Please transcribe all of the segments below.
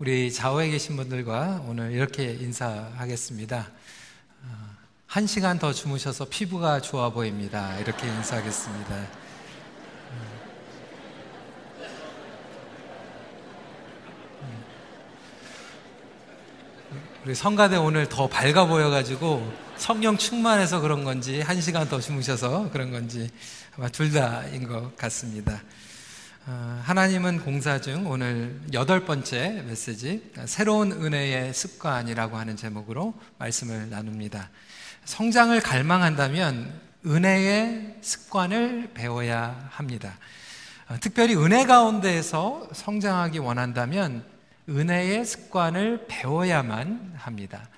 우리 좌우에 계신 분들과 오늘 이렇게 인사하겠습니다. 어, 한 시간 더 주무셔서 피부가 좋아 보입니다. 이렇게 인사하겠습니다. 음. 우리 성가대 오늘 더 밝아 보여가지고 성령 충만해서 그런 건지 한 시간 더 주무셔서 그런 건지 아마 둘 다인 것 같습니다. 어, 하나님은 공사 중 오늘 여덟 번째 메시지 새로운 은혜의 습관이라고 하는 제목으로 말씀을 나눕니다. 성장을 갈망한다면 은혜의 습관을 배워야 합니다. 어, 특별히 은혜 가운데에서 성장하기 원한다면 은혜의 습관을 배워야만 합니다.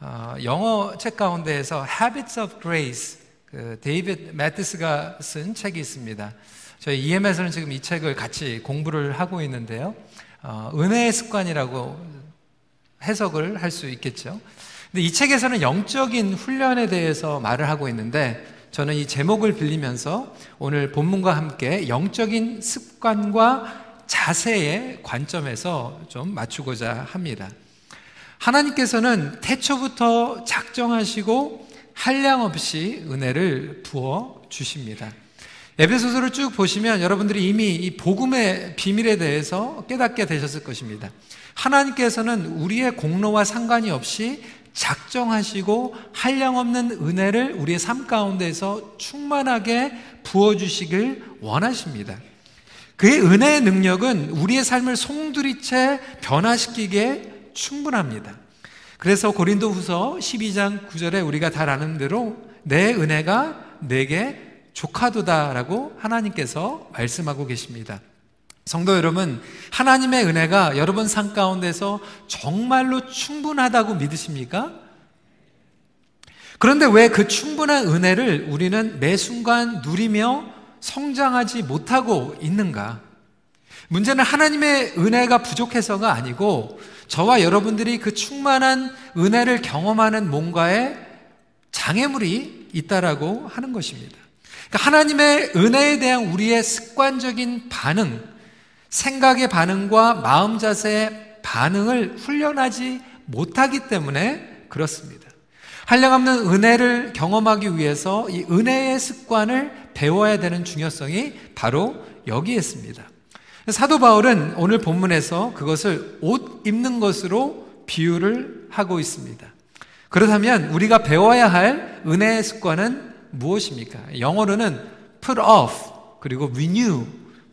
어, 영어 책 가운데에서 Habits of Grace 그 데이비드 매티스가 쓴 책이 있습니다. 저희 EM에서는 지금 이 책을 같이 공부를 하고 있는데요. 어, 은혜의 습관이라고 해석을 할 수 있겠죠. 근데 이 책에서는 영적인 훈련에 대해서 말을 하고 있는데 저는 이 제목을 빌리면서 오늘 본문과 함께 영적인 습관과 자세의 관점에서 좀 맞추고자 합니다. 하나님께서는 태초부터 작정하시고 한량 없이 은혜를 부어 주십니다. 에베소서를 쭉 보시면 여러분들이 이미 이 복음의 비밀에 대해서 깨닫게 되셨을 것입니다. 하나님께서는 우리의 공로와 상관이 없이 작정하시고 한량없는 은혜를 우리의 삶 가운데서 충만하게 부어주시길 원하십니다. 그의 은혜의 능력은 우리의 삶을 송두리째 변화시키기에 충분합니다. 그래서 고린도 후서 12장 9절에 우리가 다 아는 대로 내 은혜가 내게 조카도다라고 하나님께서 말씀하고 계십니다. 성도 여러분, 하나님의 은혜가 여러분 삶 가운데서 정말로 충분하다고 믿으십니까? 그런데 왜 그 충분한 은혜를 우리는 매 순간 누리며 성장하지 못하고 있는가? 문제는 하나님의 은혜가 부족해서가 아니고 저와 여러분들이 그 충만한 은혜를 경험하는 뭔가에 장애물이 있다라고 하는 것입니다. 그러니까 하나님의 은혜에 대한 우리의 습관적인 반응, 생각의 반응과 마음 자세의 반응을 훈련하지 못하기 때문에 그렇습니다. 한량없는 은혜를 경험하기 위해서 이 은혜의 습관을 배워야 되는 중요성이 바로 여기에 있습니다. 사도 바울은 오늘 본문에서 그것을 옷 입는 것으로 비유를 하고 있습니다. 그렇다면 우리가 배워야 할 은혜의 습관은 무엇입니까? 영어로는 put off 그리고 renew,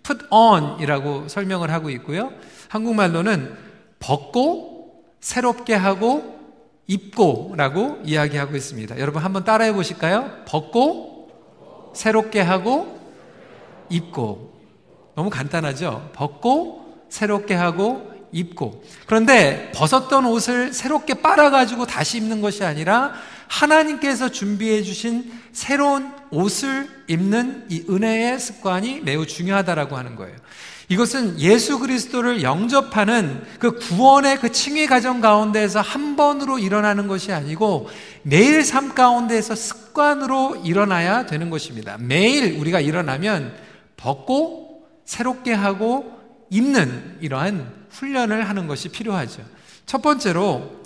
put on이라고 설명을 하고 있고요. 한국말로는 벗고 새롭게 하고 입고라고 이야기하고 있습니다. 여러분 한번 따라해 보실까요? 벗고 새롭게 하고 입고. 너무 간단하죠? 벗고 새롭게 하고 입고. 그런데 벗었던 옷을 새롭게 빨아가지고 다시 입는 것이 아니라 하나님께서 준비해 주신 새로운 옷을 입는 이 은혜의 습관이 매우 중요하다라고 하는 거예요. 이것은 예수 그리스도를 영접하는 그 구원의 그 칭의 과정 가운데에서 한 번으로 일어나는 것이 아니고 매일 삶 가운데에서 습관으로 일어나야 되는 것입니다. 매일 우리가 일어나면 벗고 새롭게 하고 입는 이러한 훈련을 하는 것이 필요하죠. 첫 번째로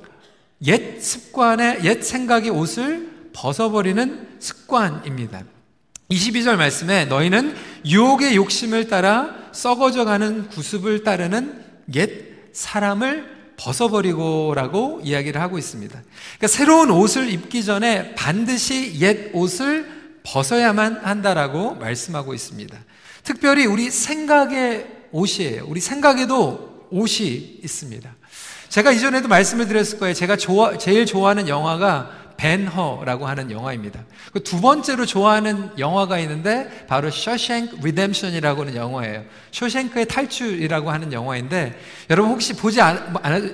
옛 습관의 옛 생각의 옷을 벗어버리는 습관입니다. 22절 말씀에 너희는 유혹의 욕심을 따라 썩어져 가는 구습을 따르는 옛 사람을 벗어버리고라고 이야기를 하고 있습니다. 그러니까 새로운 옷을 입기 전에 반드시 옛 옷을 벗어야만 한다라고 말씀하고 있습니다. 특별히 우리 생각의 옷이에요. 우리 생각에도 옷이 있습니다. 제가 이전에도 말씀을 드렸을 거예요. 제가 좋아, 제일 좋아하는 영화가 벤허라고 하는 영화입니다. 그 두 번째로 좋아하는 영화가 있는데 바로 Shawshank Redemption이라고 하는 영화예요. 쇼생크의 탈출이라고 하는 영화인데 여러분 혹시 보지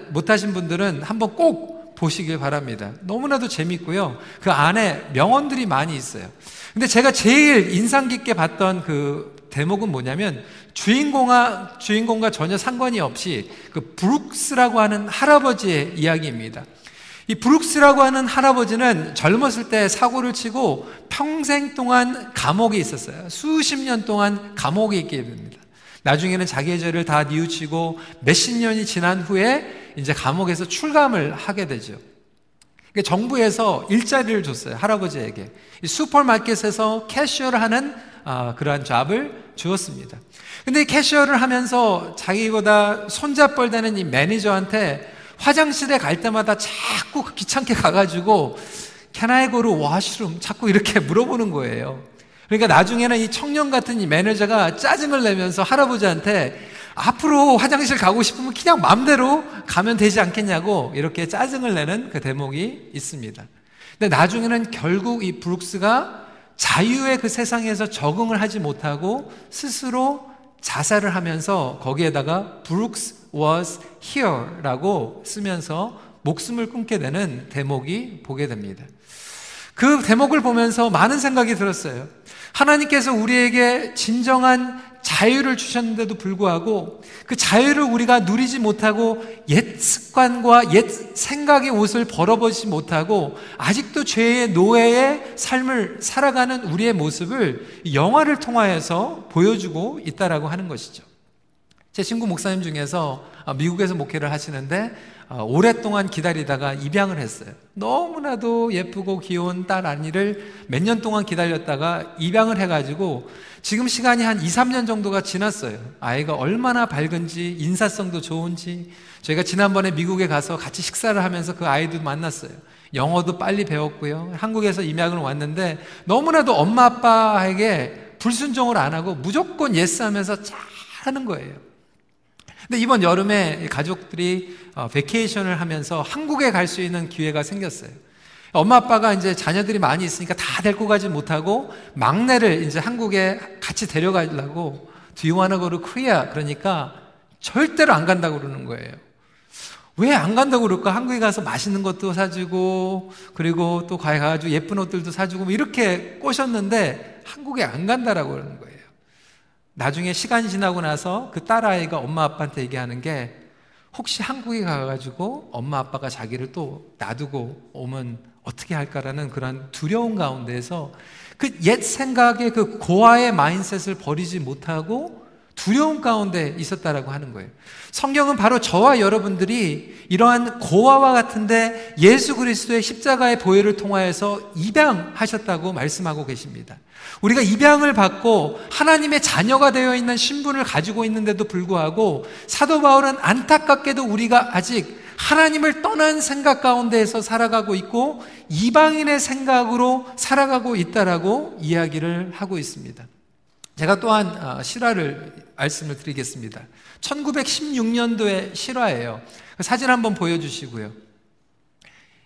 못하신 분들은 한번 꼭 보시길 바랍니다. 너무나도 재밌고요. 그 안에 명언들이 많이 있어요. 근데 제가 제일 인상 깊게 봤던 그 대목은 뭐냐면 주인공과 주인공과 전혀 상관이 없이 그 브룩스라고 하는 할아버지의 이야기입니다. 이 브룩스라고 하는 할아버지는 젊었을 때 사고를 치고 평생 동안 감옥에 있었어요. 수십 년 동안 감옥에 있게 됩니다. 나중에는 자기의 죄를 다 뉘우치고 몇십 년이 지난 후에 이제 감옥에서 출감을 하게 되죠. 그러니까 정부에서 일자리를 줬어요. 할아버지에게. 슈퍼마켓에서 cashier를 하는 아, 그러한 job을 주었습니다. 근데 cashier를 하면서 자기보다 손자뻘 되는 이 매니저한테 화장실에 갈 때마다 자꾸 귀찮게 가가지고 Can I go to washroom? 자꾸 이렇게 물어보는 거예요. 그러니까 나중에는 이 청년 같은 이 매니저가 짜증을 내면서 할아버지한테 앞으로 화장실 가고 싶으면 그냥 마음대로 가면 되지 않겠냐고 이렇게 짜증을 내는 그 대목이 있습니다. 근데 나중에는 결국 이 브룩스가 자유의 그 세상에서 적응을 하지 못하고 스스로 자살을 하면서 거기에다가 브룩스 was here라고 쓰면서 목숨을 끊게 되는 대목이 보게 됩니다. 그 대목을 보면서 많은 생각이 들었어요. 하나님께서 우리에게 진정한 자유를 주셨는데도 불구하고 그 자유를 우리가 누리지 못하고 옛 습관과 옛 생각의 옷을 벌어보지 못하고 아직도 죄의 노예의 삶을 살아가는 우리의 모습을 영화를 통하여서 보여주고 있다라고 하는 것이죠. 제 친구 목사님 중에서 미국에서 목회를 하시는데 어, 오랫동안 기다리다가 입양을 했어요. 너무나도 예쁘고 귀여운 딸 아니를 몇 년 동안 기다렸다가 입양을 해가지고 지금 시간이 한 2, 3년 정도가 지났어요. 아이가 얼마나 밝은지, 인사성도 좋은지. 저희가 지난번에 미국에 가서 같이 식사를 하면서 그 아이도 만났어요. 영어도 빨리 배웠고요. 한국에서 입양을 왔는데 너무나도 엄마 아빠에게 불순종을 안 하고 무조건 yes 하면서 잘 하는 거예요. 근데 이번 여름에 가족들이 어, vacation을 하면서 한국에 갈 수 있는 기회가 생겼어요. 엄마 아빠가 이제 자녀들이 많이 있으니까 다 데리고 가지 못하고 막내를 이제 한국에 같이 데려가려고 Do you wanna go to Korea? 그러니까 절대로 안 간다고 그러는 거예요. 왜 안 간다고 그럴까? 한국에 가서 맛있는 것도 사주고, 그리고 또 가가지고 예쁜 옷들도 사주고, 뭐 이렇게 꼬셨는데, 한국에 안 간다라고 그러는 거예요. 나중에 시간이 지나고 나서 그 딸아이가 엄마 아빠한테 얘기하는 게 혹시 한국에 가가지고 엄마 아빠가 자기를 또 놔두고 오면 어떻게 할까라는 그런 두려움 가운데서 그 옛 생각의 그 고아의 마인셋을 버리지 못하고 두려움 가운데 있었다라고 하는 거예요. 성경은 바로 저와 여러분들이 이러한 고아와 같은데 예수 그리스도의 십자가의 보혈을 통하여서 입양하셨다고 말씀하고 계십니다. 우리가 입양을 받고 하나님의 자녀가 되어 있는 신분을 가지고 있는데도 불구하고 사도 바울은 안타깝게도 우리가 아직 하나님을 떠난 생각 가운데에서 살아가고 있고 이방인의 생각으로 살아가고 있다라고 이야기를 하고 있습니다. 제가 또한 어, 실화를 말씀을 드리겠습니다. 1916년도의 실화예요. 사진 한번 보여주시고요.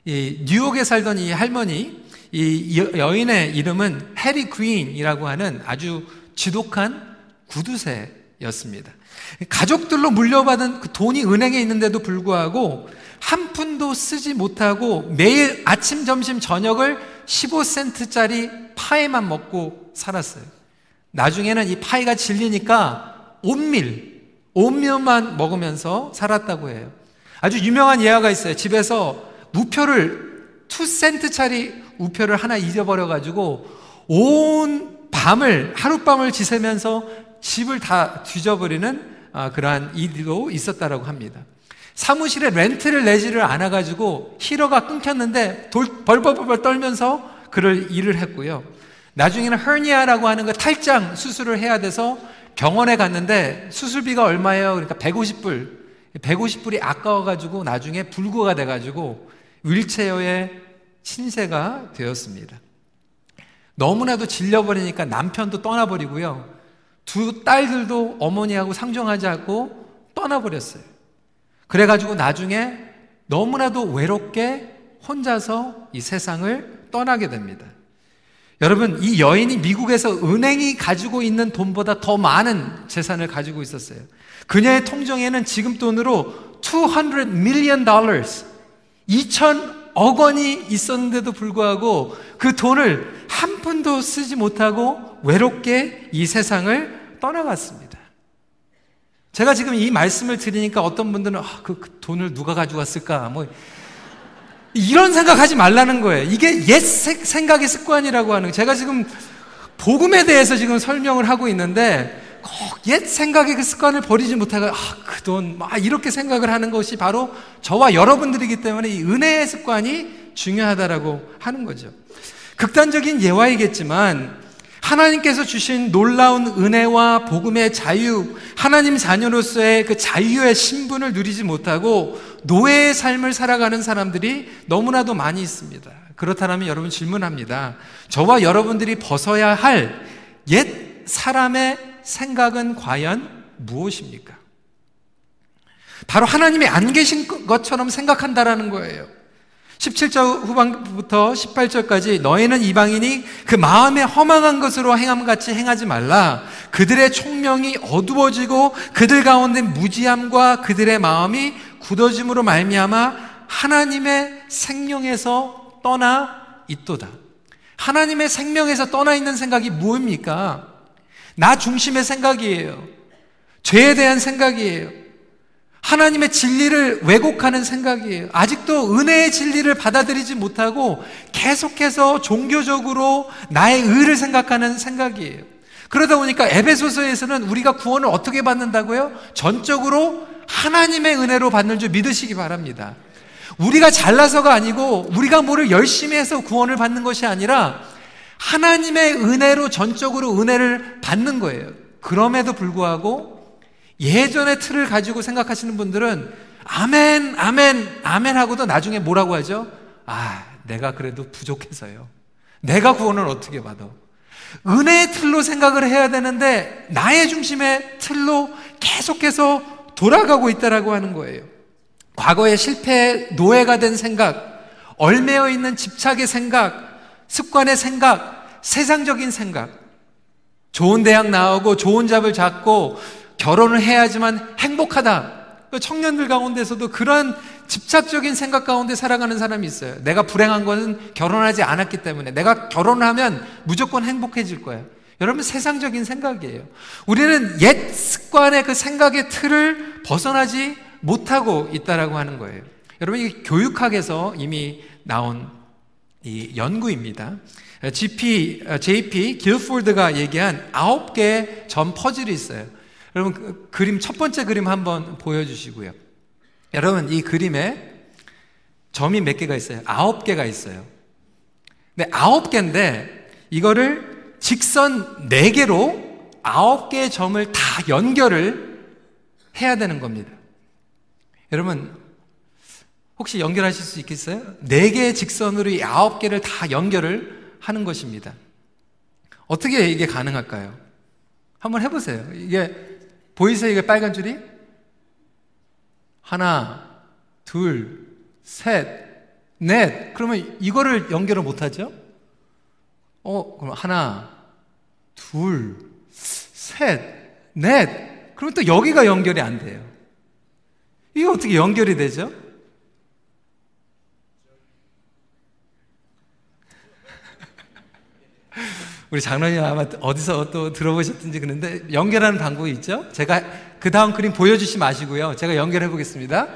이 뉴욕에 살던 이 할머니, 이 여인의 이름은 해리 그린이라고 하는 아주 지독한 구두쇠였습니다. 가족들로 물려받은 그 돈이 은행에 있는데도 불구하고 한 푼도 쓰지 못하고 매일 아침, 점심, 저녁을 15센트짜리 파이만 먹고 살았어요. 나중에는 이 파이가 질리니까 온밀, 온밀만 먹으면서 살았다고 해요. 아주 유명한 예화가 있어요. 집에서 우표를 2센트짜리 우표를 하나 잊어버려가지고 온 밤을, 하룻밤을 지새면서 집을 다 뒤져버리는 아, 그러한 일도 있었다라고 합니다. 사무실에 렌트를 내지를 않아가지고 히러가 끊겼는데 돌, 벌벌벌 떨면서 그를 일을 했고요. 나중에는 허니아라고 하는 그 탈장 수술을 해야 돼서 병원에 갔는데 수술비가 얼마예요? 그러니까 150불. 150불이 아까워가지고 나중에 불구가 돼가지고 윌체어에 신세가 되었습니다. 너무나도 질려버리니까 남편도 떠나버리고요. 두 딸들도 어머니하고 상종하지 않고 떠나버렸어요. 그래가지고 나중에 너무나도 외롭게 혼자서 이 세상을 떠나게 됩니다. 여러분, 이 여인이 미국에서 은행이 가지고 있는 돈보다 더 많은 재산을 가지고 있었어요. 그녀의 통정에는 지금 돈으로 200 million dollars, 2천억 원이 있었는데도 불구하고 그 돈을 한 푼도 쓰지 못하고 외롭게 이 세상을 떠나갔습니다. 제가 지금 이 말씀을 드리니까 어떤 분들은 아, 그, 그 돈을 누가 가져갔을까? 뭐 이런 생각하지 말라는 거예요. 이게 옛 생각의 습관이라고 하는 제가 지금 복음에 대해서 지금 설명을 하고 있는데 꼭 옛 생각의 그 습관을 버리지 못하고 아, 그 돈, 막 이렇게 생각을 하는 것이 바로 저와 여러분들이기 때문에 이 은혜의 습관이 중요하다라고 하는 거죠. 극단적인 예화이겠지만 하나님께서 주신 놀라운 은혜와 복음의 자유, 하나님 자녀로서의 그 자유의 신분을 누리지 못하고 노예의 삶을 살아가는 사람들이 너무나도 많이 있습니다. 그렇다면 여러분 질문합니다. 저와 여러분들이 벗어야 할 옛 사람의 생각은 과연 무엇입니까? 바로 하나님이 안 계신 것처럼 생각한다라는 거예요. 17절 후반부터 18절까지 너희는 이방인이 그 마음에 허망한 것으로 행함같이 행하지 말라. 그들의 총명이 어두워지고 그들 가운데 무지함과 그들의 마음이 굳어짐으로 말미암아 하나님의 생명에서 떠나 있도다. 하나님의 생명에서 떠나 있는 생각이 무엇입니까? 나 중심의 생각이에요. 죄에 대한 생각이에요. 하나님의 진리를 왜곡하는 생각이에요. 아직도 은혜의 진리를 받아들이지 못하고 계속해서 종교적으로 나의 의를 생각하는 생각이에요. 그러다 보니까 에베소서에서는 우리가 구원을 어떻게 받는다고요? 전적으로 하나님의 은혜로 받는 줄 믿으시기 바랍니다. 우리가 잘나서가 아니고 우리가 뭐를 열심히 해서 구원을 받는 것이 아니라 하나님의 은혜로 전적으로 은혜를 받는 거예요. 그럼에도 불구하고 예전의 틀을 가지고 생각하시는 분들은 아멘, 아멘, 아멘 하고도 나중에 뭐라고 하죠? 아, 내가 그래도 부족해서요. 내가 구원을 어떻게 받아? 은혜의 틀로 생각을 해야 되는데 나의 중심의 틀로 계속해서 돌아가고 있다라고 하는 거예요. 과거의 실패 노예가 된 생각, 얼매어 있는 집착의 생각, 습관의 생각, 세상적인 생각. 좋은 대학 나오고 좋은 잡을 잡고 결혼을 해야지만 행복하다. 그 청년들 가운데서도 그런 집착적인 생각 가운데 살아가는 사람이 있어요. 내가 불행한 것은 결혼하지 않았기 때문에 내가 결혼하면 무조건 행복해질 거야. 여러분 세상적인 생각이에요. 우리는 옛 습관의 그 생각의 틀을 벗어나지 못하고 있다라고 하는 거예요. 여러분 이 교육학에서 이미 나온 이 연구입니다. GP, JP 길포드가 얘기한 아홉 개의 점 퍼즐이 있어요. 여러분 그 그림 첫 번째 그림 한번 보여주시고요. 여러분 이 그림에 점이 몇 개가 있어요? 아홉 개가 있어요. 네, 아홉 개인데 이거를 직선 네 개로 아홉 개의 점을 다 연결을 해야 되는 겁니다. 여러분 혹시 연결하실 수 있겠어요? 네 개의 직선으로 이 아홉 개를 다 연결을 하는 것입니다. 어떻게 이게 가능할까요? 한번 해보세요. 이게 보이세요? 이게 빨간 줄이? 하나, 둘, 셋, 넷. 그러면 이거를 연결을 못하죠? 어, 그럼 하나, 둘, 셋, 넷. 그러면 또 여기가 연결이 안 돼요. 이게 어떻게 연결이 되죠? 우리 장로님 아마 어디서 또 들어보셨든지 그런데 연결하는 방법이 있죠? 제가 그 다음 그림 보여주시 마시고요. 제가 연결해 보겠습니다.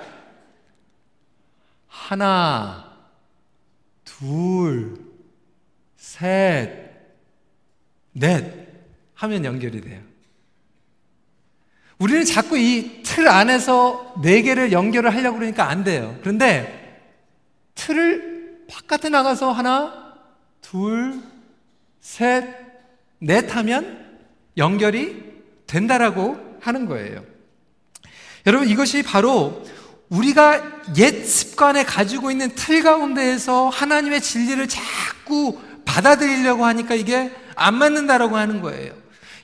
하나, 둘, 셋, 넷 하면 연결이 돼요. 우리는 자꾸 이 틀 안에서 네 개를 연결을 하려고 그러니까 안 돼요. 그런데 틀을 바깥에 나가서 하나, 둘, 셋, 넷 하면 연결이 된다라고 하는 거예요. 여러분 이것이 바로 우리가 옛 습관에 가지고 있는 틀 가운데에서 하나님의 진리를 자꾸 받아들이려고 하니까 이게 안 맞는다라고 하는 거예요.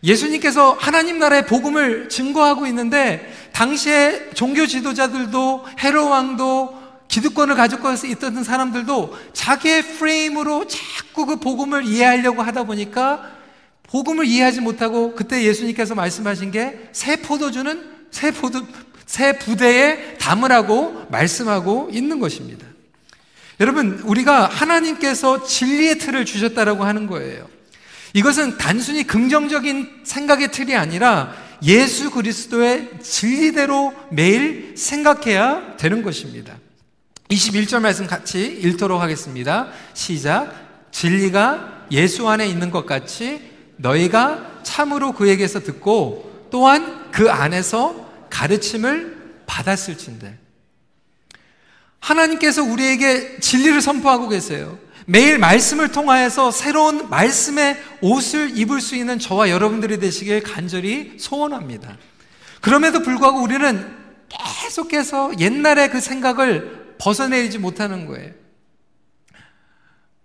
예수님께서 하나님 나라의 복음을 증거하고 있는데 당시에 종교 지도자들도 헤로 왕도 기득권을 가지고 있던 사람들도 자기의 프레임으로 자꾸 그 복음을 이해하려고 하다 보니까 복음을 이해하지 못하고 그때 예수님께서 말씀하신 게 새 포도주는 새 포도 새 부대에 담으라고 말씀하고 있는 것입니다. 여러분, 우리가 하나님께서 진리의 틀을 주셨다라고 하는 거예요. 이것은 단순히 긍정적인 생각의 틀이 아니라 예수 그리스도의 진리대로 매일 생각해야 되는 것입니다. 21절 말씀 같이 읽도록 하겠습니다. 시작. 진리가 예수 안에 있는 것 같이 너희가 참으로 그에게서 듣고 또한 그 안에서 가르침을 받았을진데 하나님께서 우리에게 진리를 선포하고 계세요. 매일 말씀을 통하여서 새로운 말씀의 옷을 입을 수 있는 저와 여러분들이 되시길 간절히 소원합니다. 그럼에도 불구하고 우리는 계속해서 옛날의 그 생각을 벗어내지 못하는 거예요.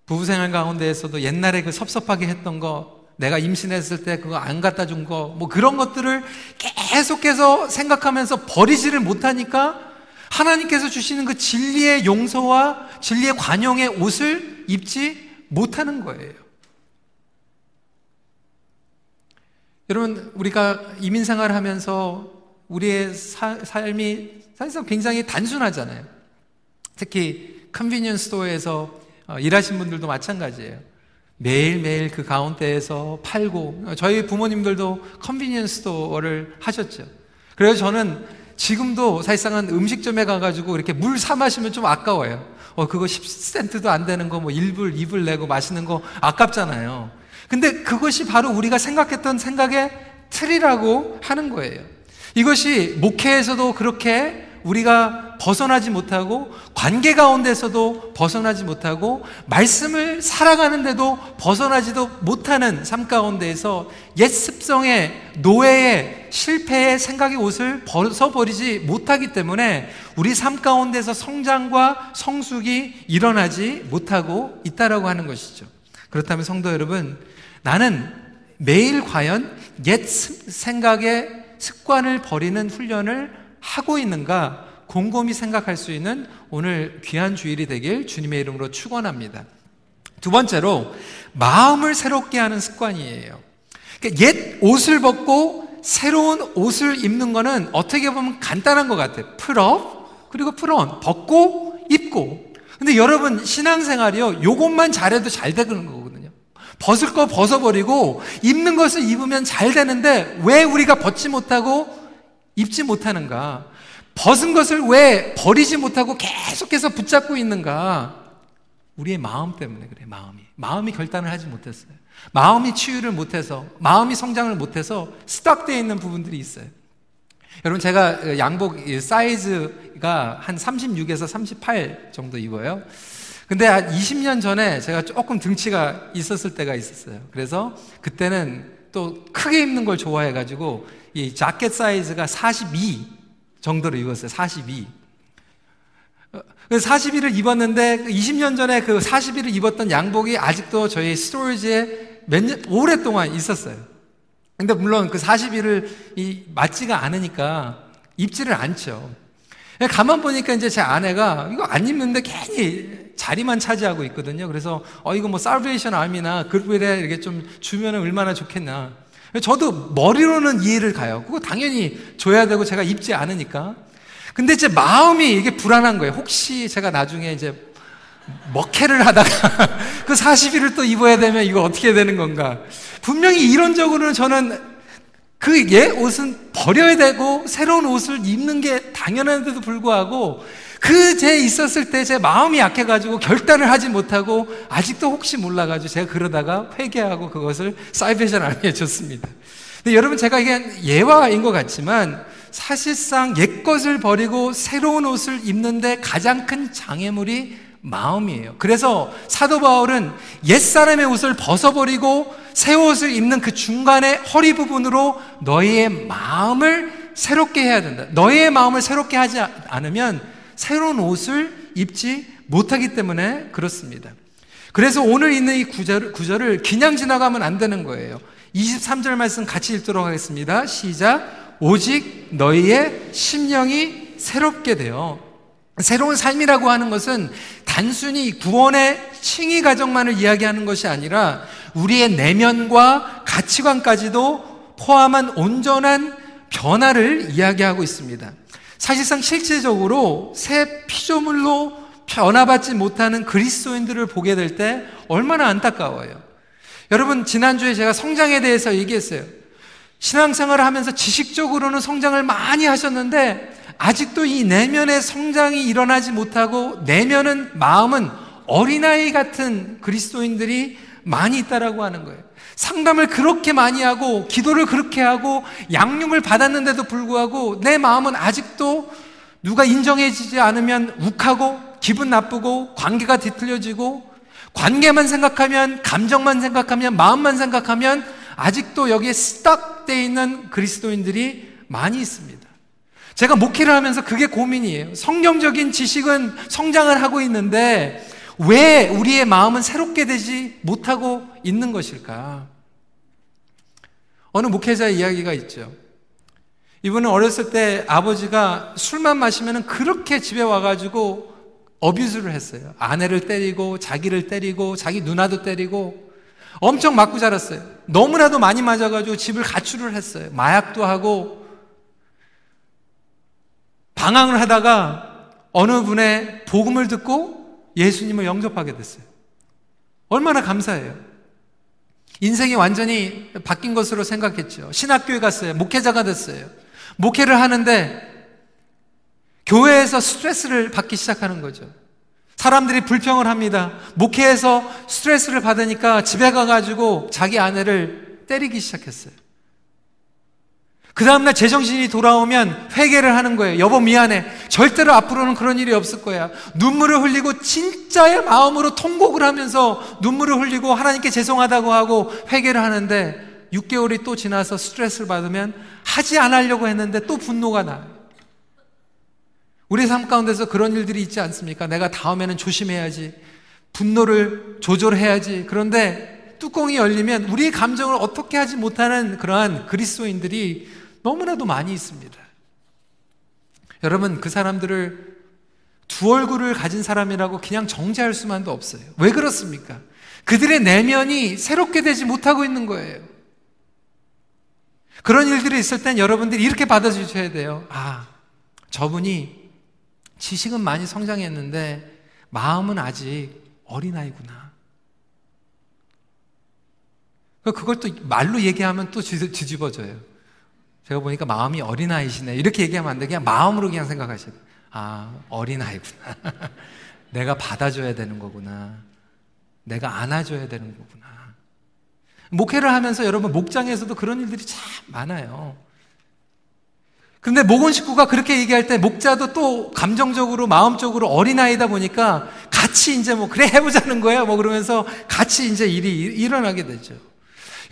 부부생활 가운데에서도 옛날에 그 섭섭하게 했던 거, 내가 임신했을 때 그거 안 갖다 준 거, 뭐 그런 것들을 계속해서 생각하면서 버리지를 못하니까 하나님께서 주시는 그 진리의 용서와 진리의 관용의 옷을 입지 못하는 거예요. 여러분, 우리가 이민 생활을 하면서 우리의 사, 삶이 사실상 굉장히 단순하잖아요. 특히 convenience store에서 어, 일하신 분들도 마찬가지예요. 매일매일 그 가운데에서 팔고 저희 부모님들도 convenience store를 하셨죠. 그래서 저는 지금도 사실상은 음식점에 가가지고 이렇게 물 사 마시면 좀 아까워요. 어, 그거 10센트도 안 되는 거 뭐 1불, 2불 내고 마시는 거 아깝잖아요. 근데 그것이 바로 우리가 생각했던 생각의 틀이라고 하는 거예요. 이것이 목회에서도 그렇게 우리가 벗어나지 못하고 관계 가운데서도 벗어나지 못하고 말씀을 살아가는데도 벗어나지도 못하는 삶 가운데에서 옛 습성의 노예의 실패의 생각의 옷을 벗어버리지 못하기 때문에 우리 삶 가운데서 성장과 성숙이 일어나지 못하고 있다라고 하는 것이죠. 그렇다면 성도 여러분, 나는 매일 과연 옛 생각의 습관을 버리는 훈련을 하고 있는가 곰곰이 생각할 수 있는 오늘 귀한 주일이 되길 주님의 이름으로 축원합니다. 두 번째로 마음을 새롭게 하는 습관이에요. 그러니까 옛 옷을 벗고 새로운 옷을 입는 거는 어떻게 보면 간단한 것 같아요. put off 그리고 put on 벗고 입고. 근데 여러분 신앙생활이요. 요것만 잘해도 잘 되는 거거든요. 벗을 거 벗어버리고 입는 것을 입으면 잘 되는데 왜 우리가 벗지 못하고 입지 못하는가? 벗은 것을 왜 버리지 못하고 계속해서 붙잡고 있는가? 우리의 마음 때문에 그래, 마음이. 마음이 결단을 하지 못했어요. 마음이 치유를 못해서, 마음이 성장을 못해서 스탁되어 있는 부분들이 있어요. 여러분, 제가 양복 사이즈가 한 36에서 38 정도 입어요. 근데 한 20년 전에 제가 조금 등치가 있었을 때가 있었어요. 그래서 그때는 또 크게 입는 걸 좋아해가지고 이 자켓 사이즈가 42 정도로 입었어요. 42. 42를 어, 입었는데 20년 전에 그 42를 입었던 양복이 아직도 저희 스토리지에 몇 년, 오랫동안 있었어요. 근데 물론 그 42를 이, 맞지가 않으니까 입지를 않죠. 가만 보니까 이제 제 아내가 이거 안 입는데 괜히 자리만 차지하고 있거든요. 그래서 어 이거 뭐 살베이션 아미나 그룹에 이렇게 좀 주면은 얼마나 좋겠나. 저도 머리로는 이해를 가요. 그거 당연히 줘야 되고 제가 입지 않으니까. 근데 제 마음이 이게 불안한 거예요. 혹시 제가 나중에 이제 먹회를 하다가 그 40일을 또 입어야 되면 이거 어떻게 되는 건가. 분명히 이론적으로는 저는 그 옛 옷은 버려야 되고 새로운 옷을 입는 게 당연한데도 불구하고 그 제 있었을 때 제 마음이 약해가지고 결단을 하지 못하고 아직도 혹시 몰라가지고 제가 그러다가 회개하고 그것을 사이베션 아미에 줬습니다. 근데 여러분 제가 이게 예화인 것 같지만 사실상 옛 것을 버리고 새로운 옷을 입는데 가장 큰 장애물이 마음이에요. 그래서 사도 바울은 옛 사람의 옷을 벗어버리고 새 옷을 입는 그 중간의 허리 부분으로 너희의 마음을 새롭게 해야 된다. 너희의 마음을 새롭게 하지 않으면 새로운 옷을 입지 못하기 때문에 그렇습니다. 그래서 오늘 있는 이 구절, 구절을 그냥 지나가면 안 되는 거예요. 23절 말씀 같이 읽도록 하겠습니다. 시작. 오직 너희의 심령이 새롭게 되어 새로운 삶이라고 하는 것은 단순히 구원의 칭의 과정만을 이야기하는 것이 아니라 우리의 내면과 가치관까지도 포함한 온전한 변화를 이야기하고 있습니다. 사실상 실제적으로 새 피조물로 변화받지 못하는 그리스도인들을 보게 될 때 얼마나 안타까워요. 여러분, 지난주에 제가 성장에 대해서 얘기했어요. 신앙생활을 하면서 지식적으로는 성장을 많이 하셨는데 아직도 이 내면의 성장이 일어나지 못하고 내면은 마음은 어린아이 같은 그리스도인들이 많이 있다라고 하는 거예요. 상담을 그렇게 많이 하고 기도를 그렇게 하고 양육을 받았는데도 불구하고 내 마음은 아직도 누가 인정해지지 않으면 욱하고 기분 나쁘고 관계가 뒤틀려지고 관계만 생각하면 감정만 생각하면 마음만 생각하면 아직도 여기에 스탁돼 있는 그리스도인들이 많이 있습니다. 제가 목회를 하면서 그게 고민이에요. 성경적인 지식은 성장을 하고 있는데 왜 우리의 마음은 새롭게 되지 못하고 있는 것일까? 어느 목회자 이야기가 있죠. 이분은 어렸을 때 아버지가 술만 마시면 그렇게 집에 와가지고 어뷰즈를 했어요. 아내를 때리고, 자기를 때리고, 자기 누나도 때리고, 엄청 맞고 자랐어요. 너무나도 많이 맞아가지고 집을 가출을 했어요. 마약도 하고, 방황을 하다가 어느 분의 복음을 듣고 예수님을 영접하게 됐어요. 얼마나 감사해요. 인생이 완전히 바뀐 것으로 생각했죠. 신학교에 갔어요. 목회자가 됐어요. 목회를 하는데 교회에서 스트레스를 받기 시작하는 거죠. 사람들이 불평을 합니다. 목회에서 스트레스를 받으니까 집에 가가지고 자기 아내를 때리기 시작했어요. 그 다음날 제정신이 돌아오면 회개를 하는 거예요. 여보 미안해. 절대로 앞으로는 그런 일이 없을 거야. 눈물을 흘리고 진짜의 마음으로 통곡을 하면서 눈물을 흘리고 하나님께 죄송하다고 하고 회개를 하는데 6개월이 또 지나서 스트레스를 받으면 하지 않으려고 했는데 또 분노가 나요. 우리 삶 가운데서 그런 일들이 있지 않습니까? 내가 다음에는 조심해야지. 분노를 조절해야지. 그런데 뚜껑이 열리면 우리의 감정을 어떻게 하지 못하는 그러한 그리스도인들이 너무나도 많이 있습니다. 여러분, 그 사람들을 두 얼굴을 가진 사람이라고 그냥 정죄할 수만도 없어요. 왜 그렇습니까? 그들의 내면이 새롭게 되지 못하고 있는 거예요. 그런 일들이 있을 땐 여러분들이 이렇게 받아주셔야 돼요. 아, 저분이 지식은 많이 성장했는데 마음은 아직 어린아이구나. 그걸 또 말로 얘기하면 또 뒤집어져요. 제가 보니까 마음이 어린아이시네. 이렇게 얘기하면 안 돼. 그냥 마음으로 그냥 생각하셔야 돼. 아, 어린아이구나. 내가 받아줘야 되는 거구나. 내가 안아줘야 되는 거구나. 목회를 하면서 여러분 목장에서도 그런 일들이 참 많아요. 근데 목원 식구가 그렇게 얘기할 때 목자도 또 감정적으로 마음적으로 어린아이다 보니까 같이 이제 뭐 그래 해보자는 거야 뭐 그러면서 같이 이제 일이 일어나게 되죠.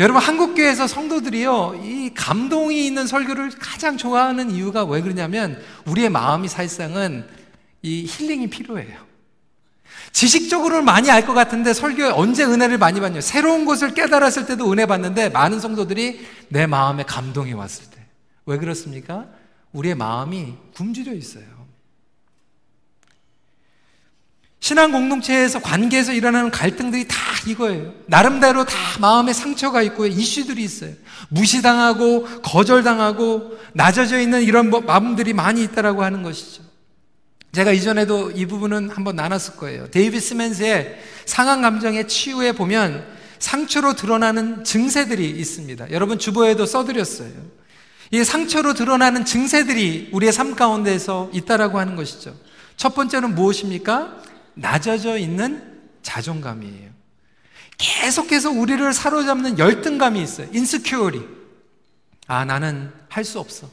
여러분 한국교회에서 성도들이요 이 감동이 있는 설교를 가장 좋아하는 이유가 왜 그러냐면 우리의 마음이 사실상은 이 힐링이 필요해요. 지식적으로는 많이 알 것 같은데 설교에 언제 은혜를 많이 받냐? 새로운 것을 깨달았을 때도 은혜 받는데 많은 성도들이 내 마음에 감동이 왔을 때. 왜 그렇습니까? 우리의 마음이 굶주려 있어요. 신앙 공동체에서 관계에서 일어나는 갈등들이 다 이거예요. 나름대로 다 마음에 상처가 있고 이슈들이 있어요. 무시당하고 거절당하고 낮아져 있는 이런 뭐 마음들이 많이 있다라고 하는 것이죠. 제가 이전에도 이 부분은 한번 나눴을 거예요. 데이비드 씨맨즈의 상한 감정의 치유에 보면 상처로 드러나는 증세들이 있습니다. 여러분 주보에도 써드렸어요. 이 상처로 드러나는 증세들이 우리의 삶 가운데에서 있다라고 하는 것이죠. 첫 번째는 무엇입니까? 낮아져 있는 자존감이에요. 계속해서 우리를 사로잡는 열등감이 있어요. 인스큐어리. 아, 나는 할 수 없어.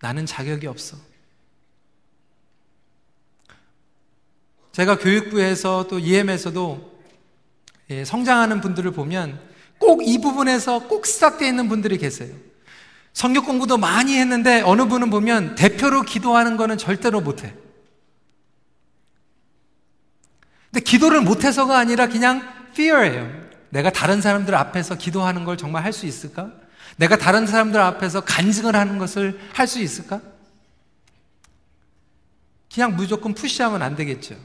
나는 자격이 없어. 제가 교육부에서 또 EM에서도 예, 성장하는 분들을 보면 꼭 이 부분에서 꼭 시작되어 있는 분들이 계세요. 성격 공부도 많이 했는데 어느 분은 보면 대표로 기도하는 거는 절대로 못해. 근데 기도를 못해서가 아니라 그냥 fear예요. 내가 다른 사람들 앞에서 기도하는 걸 정말 할 수 있을까? 내가 다른 사람들 앞에서 간증을 하는 것을 할 수 있을까? 그냥 무조건 푸시하면 안 되겠죠.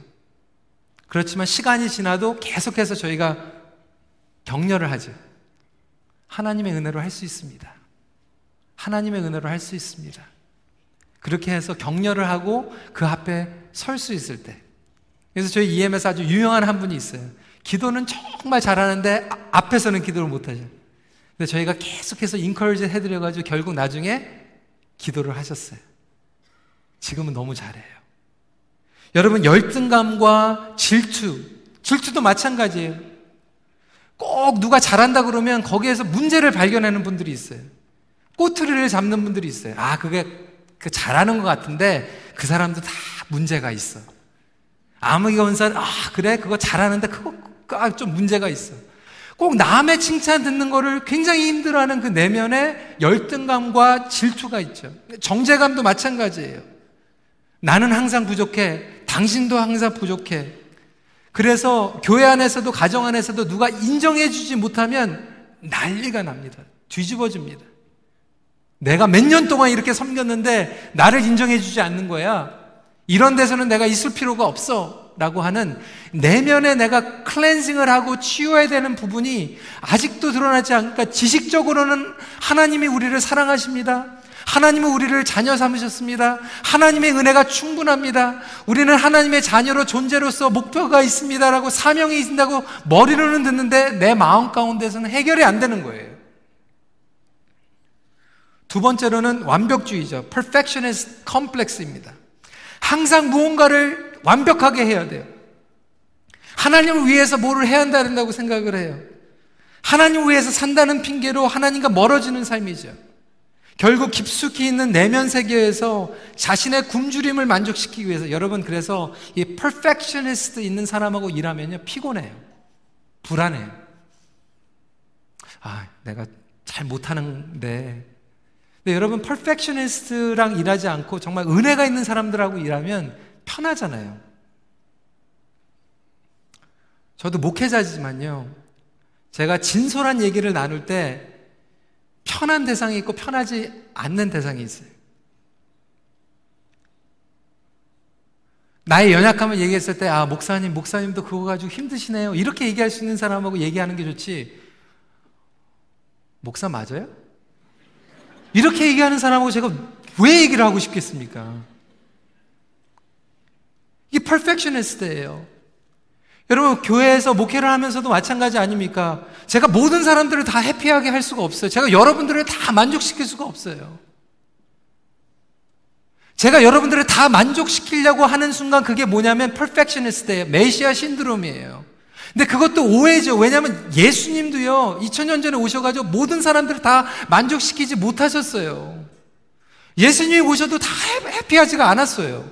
그렇지만 시간이 지나도 계속해서 저희가 격려를 하죠. 하나님의 은혜로 할 수 있습니다. 하나님의 은혜로 할 수 있습니다. 그렇게 해서 격려를 하고 그 앞에 설 수 있을 때 그래서 저희 EM에서 아주 유명한 한 분이 있어요. 기도는 정말 잘하는데 아, 앞에서는 기도를 못하죠. 근데 저희가 계속해서 인커리지 해드려가지고 결국 나중에 기도를 하셨어요. 지금은 너무 잘해요. 여러분 열등감과 질투, 질투도 마찬가지예요. 꼭 누가 잘한다 그러면 거기에서 문제를 발견하는 분들이 있어요. 꼬투리를 잡는 분들이 있어요. 아, 그게 그 잘하는 것 같은데 그 사람도 다 문제가 있어. 아무개 원사는 아, 그래? 그거 잘하는데 그거 좀 문제가 있어. 꼭 남의 칭찬 듣는 거를 굉장히 힘들어하는 그 내면에 열등감과 질투가 있죠. 정제감도 마찬가지예요. 나는 항상 부족해. 당신도 항상 부족해. 그래서 교회 안에서도 가정 안에서도 누가 인정해 주지 못하면 난리가 납니다. 뒤집어집니다. 내가 몇 년 동안 이렇게 섬겼는데 나를 인정해 주지 않는 거야. 이런 데서는 내가 있을 필요가 없어. 라고 하는 내면에 내가 클렌징을 하고 치유해야 되는 부분이 아직도 드러나지 않으니까 지식적으로는 하나님이 우리를 사랑하십니다. 하나님은 우리를 자녀 삼으셨습니다. 하나님의 은혜가 충분합니다. 우리는 하나님의 자녀로 존재로서 목표가 있습니다라고 사명이 있다고 머리로는 듣는데 내 마음 가운데서는 해결이 안 되는 거예요. 두 번째로는 완벽주의죠. perfectionist complex입니다. 항상 무언가를 완벽하게 해야 돼요. 하나님을 위해서 뭐를 해야 한다고 생각을 해요. 하나님을 위해서 산다는 핑계로 하나님과 멀어지는 삶이죠. 결국 깊숙이 있는 내면 세계에서 자신의 굶주림을 만족시키기 위해서 여러분 그래서 이 perfectionist 있는 사람하고 일하면요 피곤해요. 불안해요. 아, 내가 잘 못하는데. 근데 여러분 perfectionist랑 일하지 않고 정말 은혜가 있는 사람들하고 일하면 편하잖아요. 저도 목회자지만요. 제가 진솔한 얘기를 나눌 때 편한 대상이 있고 편하지 않는 대상이 있어요. 나의 연약함을 얘기했을 때, 아, 목사님, 목사님도 그거 가지고 힘드시네요. 이렇게 얘기할 수 있는 사람하고 얘기하는 게 좋지. 목사 맞아요? 이렇게 얘기하는 사람하고 제가 왜 얘기를 하고 싶겠습니까? 이게 퍼펙셔니스트예요. 여러분 교회에서 목회를 하면서도 마찬가지 아닙니까? 제가 모든 사람들을 다 해피하게 할 수가 없어요. 제가 여러분들을 다 만족시킬 수가 없어요. 제가 여러분들을 다 만족시키려고 하는 순간 그게 뭐냐면 퍼펙셔니스트예요. 메시아 신드롬이에요. 근데 그것도 오해죠. 왜냐하면 예수님도요, 2000년 전에 오셔가지고 모든 사람들을 다 만족시키지 못하셨어요. 예수님이 오셔도 다 해피하지가 않았어요.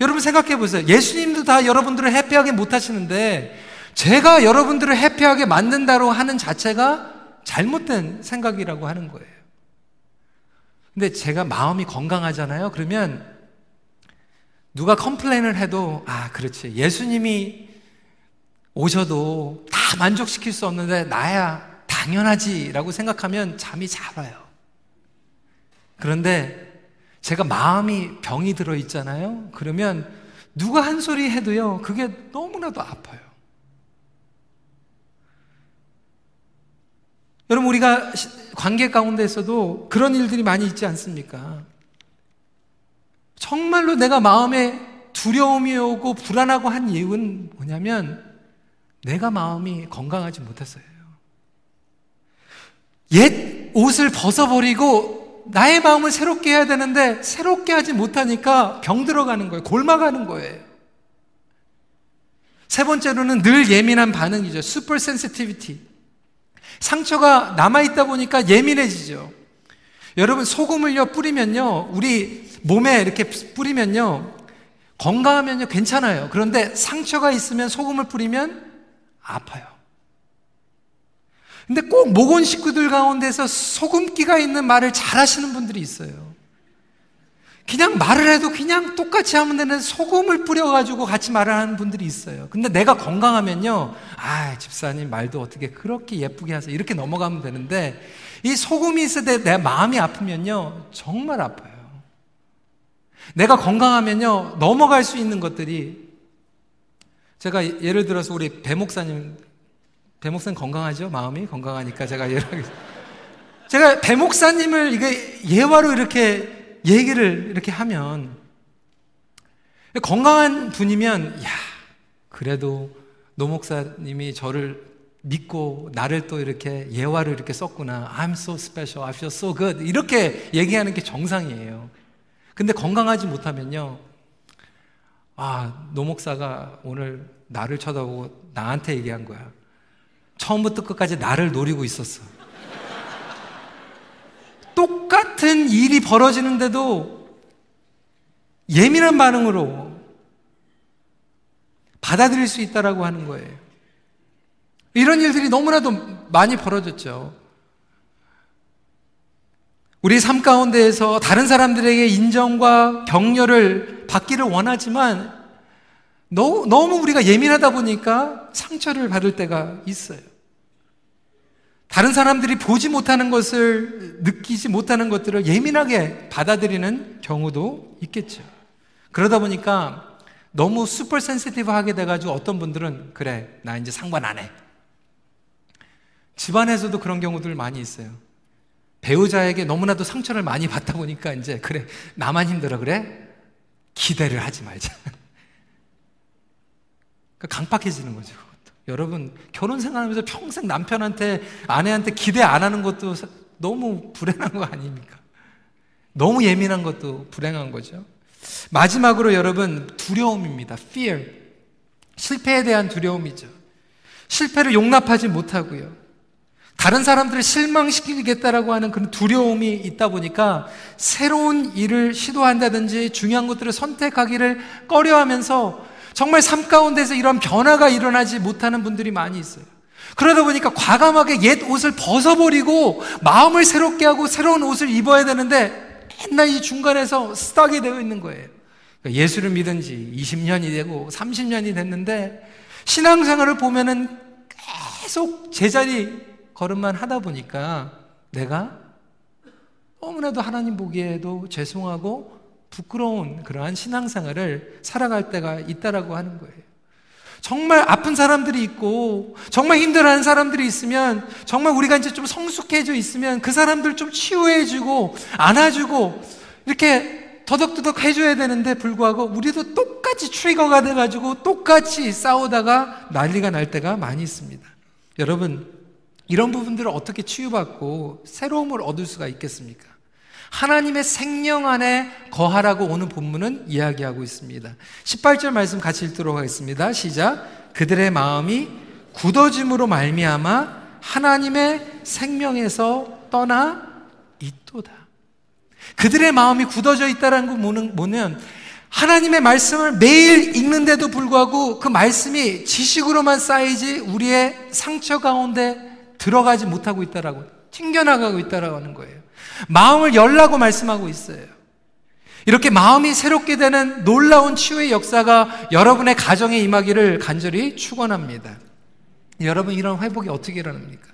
여러분 생각해 보세요. 예수님도 다 여러분들을 해피하게 못 하시는데 제가 여러분들을 해피하게 만든다고 하는 자체가 잘못된 생각이라고 하는 거예요. 근데 제가 마음이 건강하잖아요. 그러면 누가 컴플레인을 해도 아, 그렇지. 예수님이 오셔도 다 만족시킬 수 없는데 나야 당연하지라고 생각하면 잠이 잘 와요. 그런데 제가 마음이 병이 들어 있잖아요. 그러면 누가 한 소리 해도요, 그게 너무나도 아파요. 여러분, 우리가 관계 가운데서도 그런 일들이 많이 있지 않습니까? 정말로 내가 마음에 두려움이 오고 불안하고 한 이유는 뭐냐면 내가 마음이 건강하지 못했어요. 옛 옷을 벗어버리고 나의 마음을 새롭게 해야 되는데 새롭게 하지 못하니까 병 들어가는 거예요. 골마가는 거예요. 세 번째로는 늘 예민한 반응이죠. super sensitivity. 상처가 남아있다 보니까 예민해지죠. 여러분, 소금을요, 뿌리면요, 우리 몸에 이렇게 뿌리면요, 건강하면요, 괜찮아요. 그런데 상처가 있으면 소금을 뿌리면 아파요. 근데 꼭 모건 식구들 가운데서 소금기가 있는 말을 잘 하시는 분들이 있어요. 그냥 말을 해도 그냥 똑같이 하면 되는 소금을 뿌려가지고 같이 말을 하는 분들이 있어요. 근데 내가 건강하면요. 아, 집사님 말도 어떻게 그렇게 예쁘게 하세요. 이렇게 넘어가면 되는데 이 소금이 있을 때 내 마음이 아프면요. 정말 아파요. 내가 건강하면요. 넘어갈 수 있는 것들이 제가 예를 들어서 우리 배 목사님 배 목사님 건강하죠? 마음이 건강하니까 제가 예를 제가 배 목사님을 이게 예화로 이렇게 얘기를 이렇게 하면 건강한 분이면 야 그래도 노 목사님이 저를 믿고 나를 또 이렇게 예화를 이렇게 썼구나. I'm so special. I feel so good. 이렇게 얘기하는 게 정상이에요. 근데 건강하지 못하면요. 아, 노 목사가 오늘 나를 쳐다보고 나한테 얘기한 거야. 처음부터 끝까지 나를 노리고 있었어. 똑같은 일이 벌어지는데도 예민한 반응으로 받아들일 수 있다라고 하는 거예요. 이런 일들이 너무나도 많이 벌어졌죠. 우리 삶 가운데에서 다른 사람들에게 인정과 격려를 받기를 원하지만 너무 우리가 예민하다 보니까 상처를 받을 때가 있어요. 다른 사람들이 보지 못하는 것을 느끼지 못하는 것들을 예민하게 받아들이는 경우도 있겠죠. 그러다 보니까 너무 super sensitive 하게 돼가지고 어떤 분들은 그래, 나 이제 상관 안 해. 집안에서도 그런 경우들 많이 있어요. 배우자에게 너무나도 상처를 많이 받다 보니까 이제 그래, 나만 힘들어 그래? 기대를 하지 말자. 그러니까 강박해지는 거죠. 여러분, 결혼 생활하면서 평생 남편한테, 아내한테 기대 안 하는 것도 너무 불행한 거 아닙니까? 너무 예민한 것도 불행한 거죠. 마지막으로 여러분, 두려움입니다. fear. 실패에 대한 두려움이죠. 실패를 용납하지 못하고요. 다른 사람들을 실망시키겠다라고 하는 그런 두려움이 있다 보니까 새로운 일을 시도한다든지 중요한 것들을 선택하기를 꺼려 하면서 정말 삶 가운데서 이런 변화가 일어나지 못하는 분들이 많이 있어요. 그러다 보니까 과감하게 옛 옷을 벗어버리고 마음을 새롭게 하고 새로운 옷을 입어야 되는데 맨날 이 중간에서 스탁이 되어 있는 거예요. 그러니까 예수를 믿은 지 20년이 되고 30년이 됐는데 신앙생활을 보면은 계속 제자리 걸음만 하다 보니까 내가 너무나도 하나님 보기에도 죄송하고 부끄러운 그러한 신앙생활을 살아갈 때가 있다라고 하는 거예요. 정말 아픈 사람들이 있고 정말 힘들어하는 사람들이 있으면 정말 우리가 이제 좀 성숙해져 있으면 그 사람들 좀 치유해주고 안아주고 이렇게 더덕더덕 해줘야 되는데 불구하고 우리도 똑같이 트리거가 돼가지고 똑같이 싸우다가 난리가 날 때가 많이 있습니다. 여러분 이런 부분들을 어떻게 치유받고 새로움을 얻을 수가 있겠습니까? 하나님의 생명 안에 거하라고 오는 본문은 이야기하고 있습니다. 18절 말씀 같이 읽도록 하겠습니다. 시작. 그들의 마음이 굳어짐으로 말미암아 하나님의 생명에서 떠나 있도다. 그들의 마음이 굳어져 있다라는 거 뭐는 하나님의 말씀을 매일 읽는데도 불구하고 그 말씀이 지식으로만 쌓이지 우리의 상처 가운데 들어가지 못하고 있다라고 튕겨나가고 있다라고 하는 거예요. 마음을 열라고 말씀하고 있어요. 이렇게 마음이 새롭게 되는 놀라운 치유의 역사가 여러분의 가정에 임하기를 간절히 축원합니다. 여러분 이런 회복이 어떻게 일어납니까?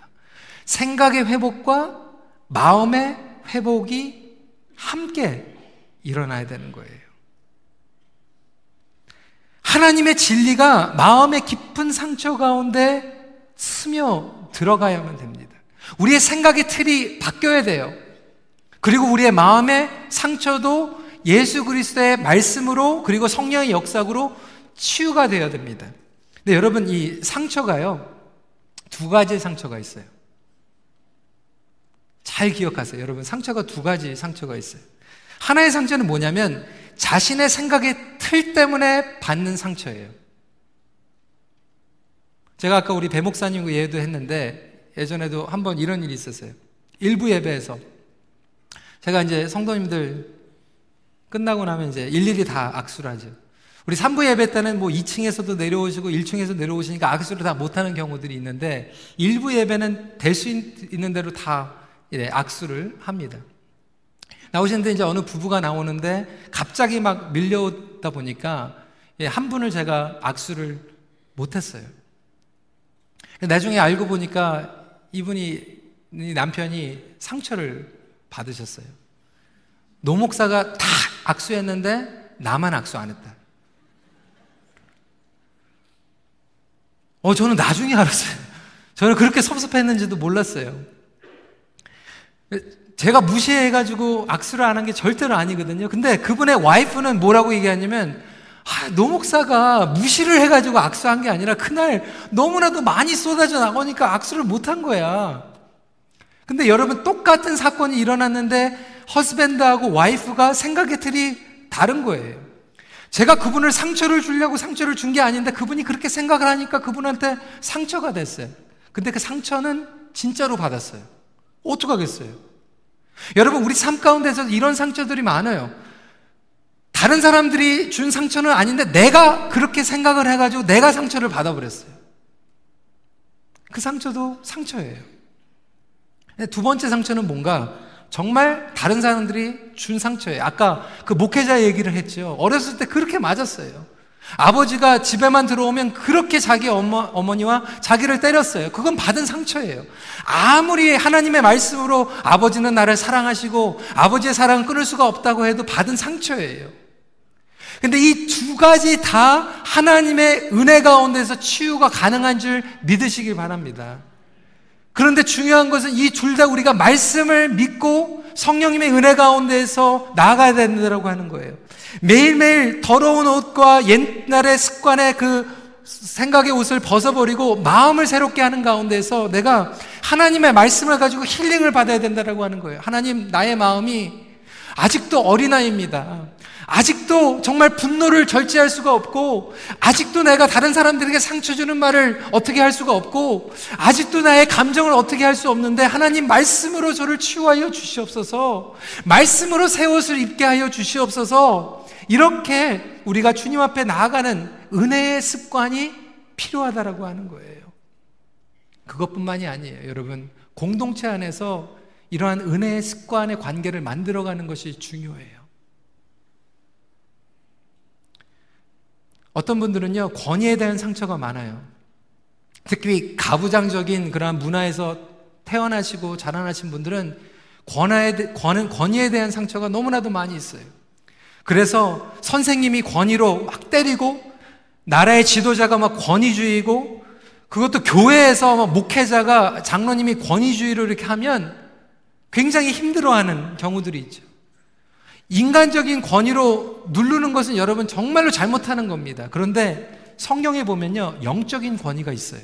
생각의 회복과 마음의 회복이 함께 일어나야 되는 거예요. 하나님의 진리가 마음의 깊은 상처 가운데 스며 들어가야만 됩니다. 우리의 생각의 틀이 바뀌어야 돼요. 그리고 우리의 마음의 상처도 예수 그리스도의 말씀으로 그리고 성령의 역사로 치유가 되어야 됩니다. 근데 여러분 이 상처가요. 두 가지의 상처가 있어요. 잘 기억하세요. 여러분 상처가 두 가지 상처가 있어요. 하나의 상처는 뭐냐면 자신의 생각의 틀 때문에 받는 상처예요. 제가 아까 우리 배 목사님과 예도 했는데 예전에도 한번 이런 일이 있었어요. 일부 예배에서 제가 이제 성도님들 끝나고 나면 이제 일일이 다 악수를 하죠. 우리 3부 예배 때는 뭐 2층에서도 내려오시고 1층에서 내려오시니까 악수를 다 못하는 경우들이 있는데 일부 예배는 될 수 있는 대로 다 악수를 합니다. 나오시는데 이제 어느 부부가 나오는데 갑자기 막 밀려오다 보니까 예, 한 분을 제가 악수를 못했어요. 나중에 알고 보니까 이분이 남편이 상처를 받으셨어요. 노 목사가 다 악수했는데 나만 악수 안 했다. 어, 저는 나중에 알았어요. 저는 그렇게 섭섭했는지도 몰랐어요. 제가 무시해가지고 악수를 안 한 게 절대로 아니거든요. 근데 그분의 와이프는 뭐라고 얘기하냐면, 아, 노 목사가 무시를 해가지고 악수 안 한 게 아니라 그날 너무나도 많이 쏟아져 나오니까 악수를 못 한 거야. 근데 여러분 똑같은 사건이 일어났는데 허스밴드하고 와이프가 생각의 틀이 다른 거예요. 제가 그분을 상처를 주려고 상처를 준 게 아닌데 그분이 그렇게 생각을 하니까 그분한테 상처가 됐어요. 근데 그 상처는 진짜로 받았어요. 어떡하겠어요? 여러분, 우리 삶 가운데서 이런 상처들이 많아요. 다른 사람들이 준 상처는 아닌데 내가 그렇게 생각을 해가지고 내가 상처를 받아버렸어요. 그 상처도 상처예요. 두 번째 상처는 뭔가 정말 다른 사람들이 준 상처예요. 아까 그 목회자 얘기를 했죠. 어렸을 때 그렇게 맞았어요. 아버지가 집에만 들어오면 그렇게 자기 어머, 어머니와 자기를 때렸어요. 그건 받은 상처예요. 아무리 하나님의 말씀으로 아버지는 나를 사랑하시고 아버지의 사랑을 끊을 수가 없다고 해도 받은 상처예요. 근데 이 두 가지 다 하나님의 은혜 가운데서 치유가 가능한 줄 믿으시길 바랍니다. 그런데 중요한 것은 이 둘 다 우리가 말씀을 믿고 성령님의 은혜 가운데서 나아가야 된다고 하는 거예요. 매일매일 더러운 옷과 옛날의 습관의 그 생각의 옷을 벗어버리고 마음을 새롭게 하는 가운데서 내가 하나님의 말씀을 가지고 힐링을 받아야 된다고 하는 거예요. 하나님, 나의 마음이 아직도 어린아이입니다. 아직도 정말 분노를 절제할 수가 없고, 아직도 내가 다른 사람들에게 상처 주는 말을 어떻게 할 수가 없고, 아직도 나의 감정을 어떻게 할 수 없는데, 하나님 말씀으로 저를 치유하여 주시옵소서, 말씀으로 새 옷을 입게 하여 주시옵소서, 이렇게 우리가 주님 앞에 나아가는 은혜의 습관이 필요하다라고 하는 거예요. 그것뿐만이 아니에요. 여러분, 공동체 안에서 이러한 은혜의 습관의 관계를 만들어가는 것이 중요해요. 어떤 분들은요, 권위에 대한 상처가 많아요. 특히 가부장적인 그러한 문화에서 태어나시고 자라나신 분들은 권하에, 권, 권위에 대한 상처가 너무나도 많이 있어요. 그래서 선생님이 권위로 막 때리고, 나라의 지도자가 막 권위주의고, 그것도 교회에서 막 목회자가 장로님이 권위주의로 이렇게 하면 굉장히 힘들어하는 경우들이 있죠. 인간적인 권위로 누르는 것은 여러분 정말로 잘못하는 겁니다. 그런데 성경에 보면요, 영적인 권위가 있어요.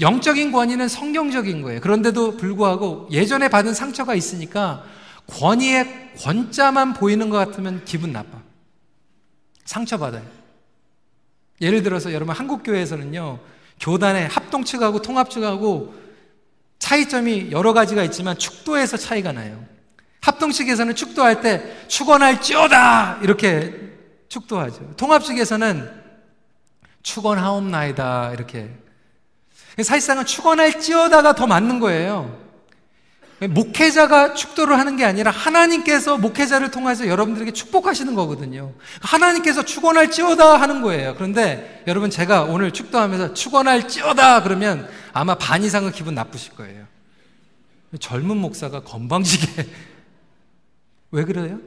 영적인 권위는 성경적인 거예요. 그런데도 불구하고 예전에 받은 상처가 있으니까 권위의 권자만 보이는 것 같으면 기분 나빠. 상처받아요. 예를 들어서 여러분 한국교회에서는요, 교단의 합동 측하고 통합 측하고 차이점이 여러 가지가 있지만 축도에서 차이가 나요. 합동식에서는 축도할 때 축원할지어다 이렇게 축도하죠. 통합식에서는 축원하옵나이다 이렇게 사실상은 축원할지어다가 더 맞는 거예요. 목회자가 축도를 하는 게 아니라 하나님께서 목회자를 통해서 여러분들에게 축복하시는 거거든요. 하나님께서 축원할지어다 하는 거예요. 그런데 여러분 제가 오늘 축도하면서 축원할지어다 그러면 아마 반 이상은 기분 나쁘실 거예요. 젊은 목사가 건방지게 왜 그래요?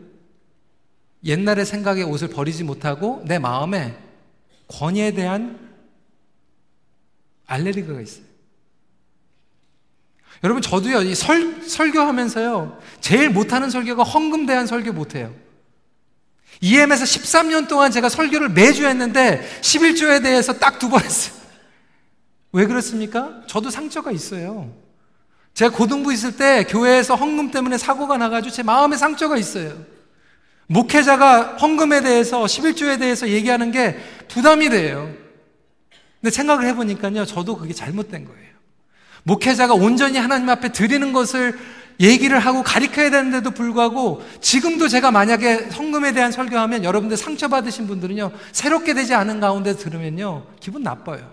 옛날의 생각의 옷을 버리지 못하고 내 마음에 권위에 대한 알레르기가 있어요. 여러분, 저도요, 이 설, 설교하면서요, 제일 못하는 설교가 헌금 대한 설교 못해요. EM에서 13년 동안 제가 설교를 매주 했는데 11조에 대해서 딱 두 번 했어요. 왜 그렇습니까? 저도 상처가 있어요. 제가 고등부 있을 때 교회에서 헌금 때문에 사고가 나가지고 제 마음에 상처가 있어요. 목회자가 헌금에 대해서 11조에 대해서 얘기하는 게 부담이 돼요. 근데 생각을 해보니까요, 저도 그게 잘못된 거예요. 목회자가 온전히 하나님 앞에 드리는 것을 얘기를 하고 가르쳐야 되는데도 불구하고 지금도 제가 만약에 헌금에 대한 설교하면 여러분들 상처받으신 분들은요, 새롭게 되지 않은 가운데 들으면요, 기분 나빠요.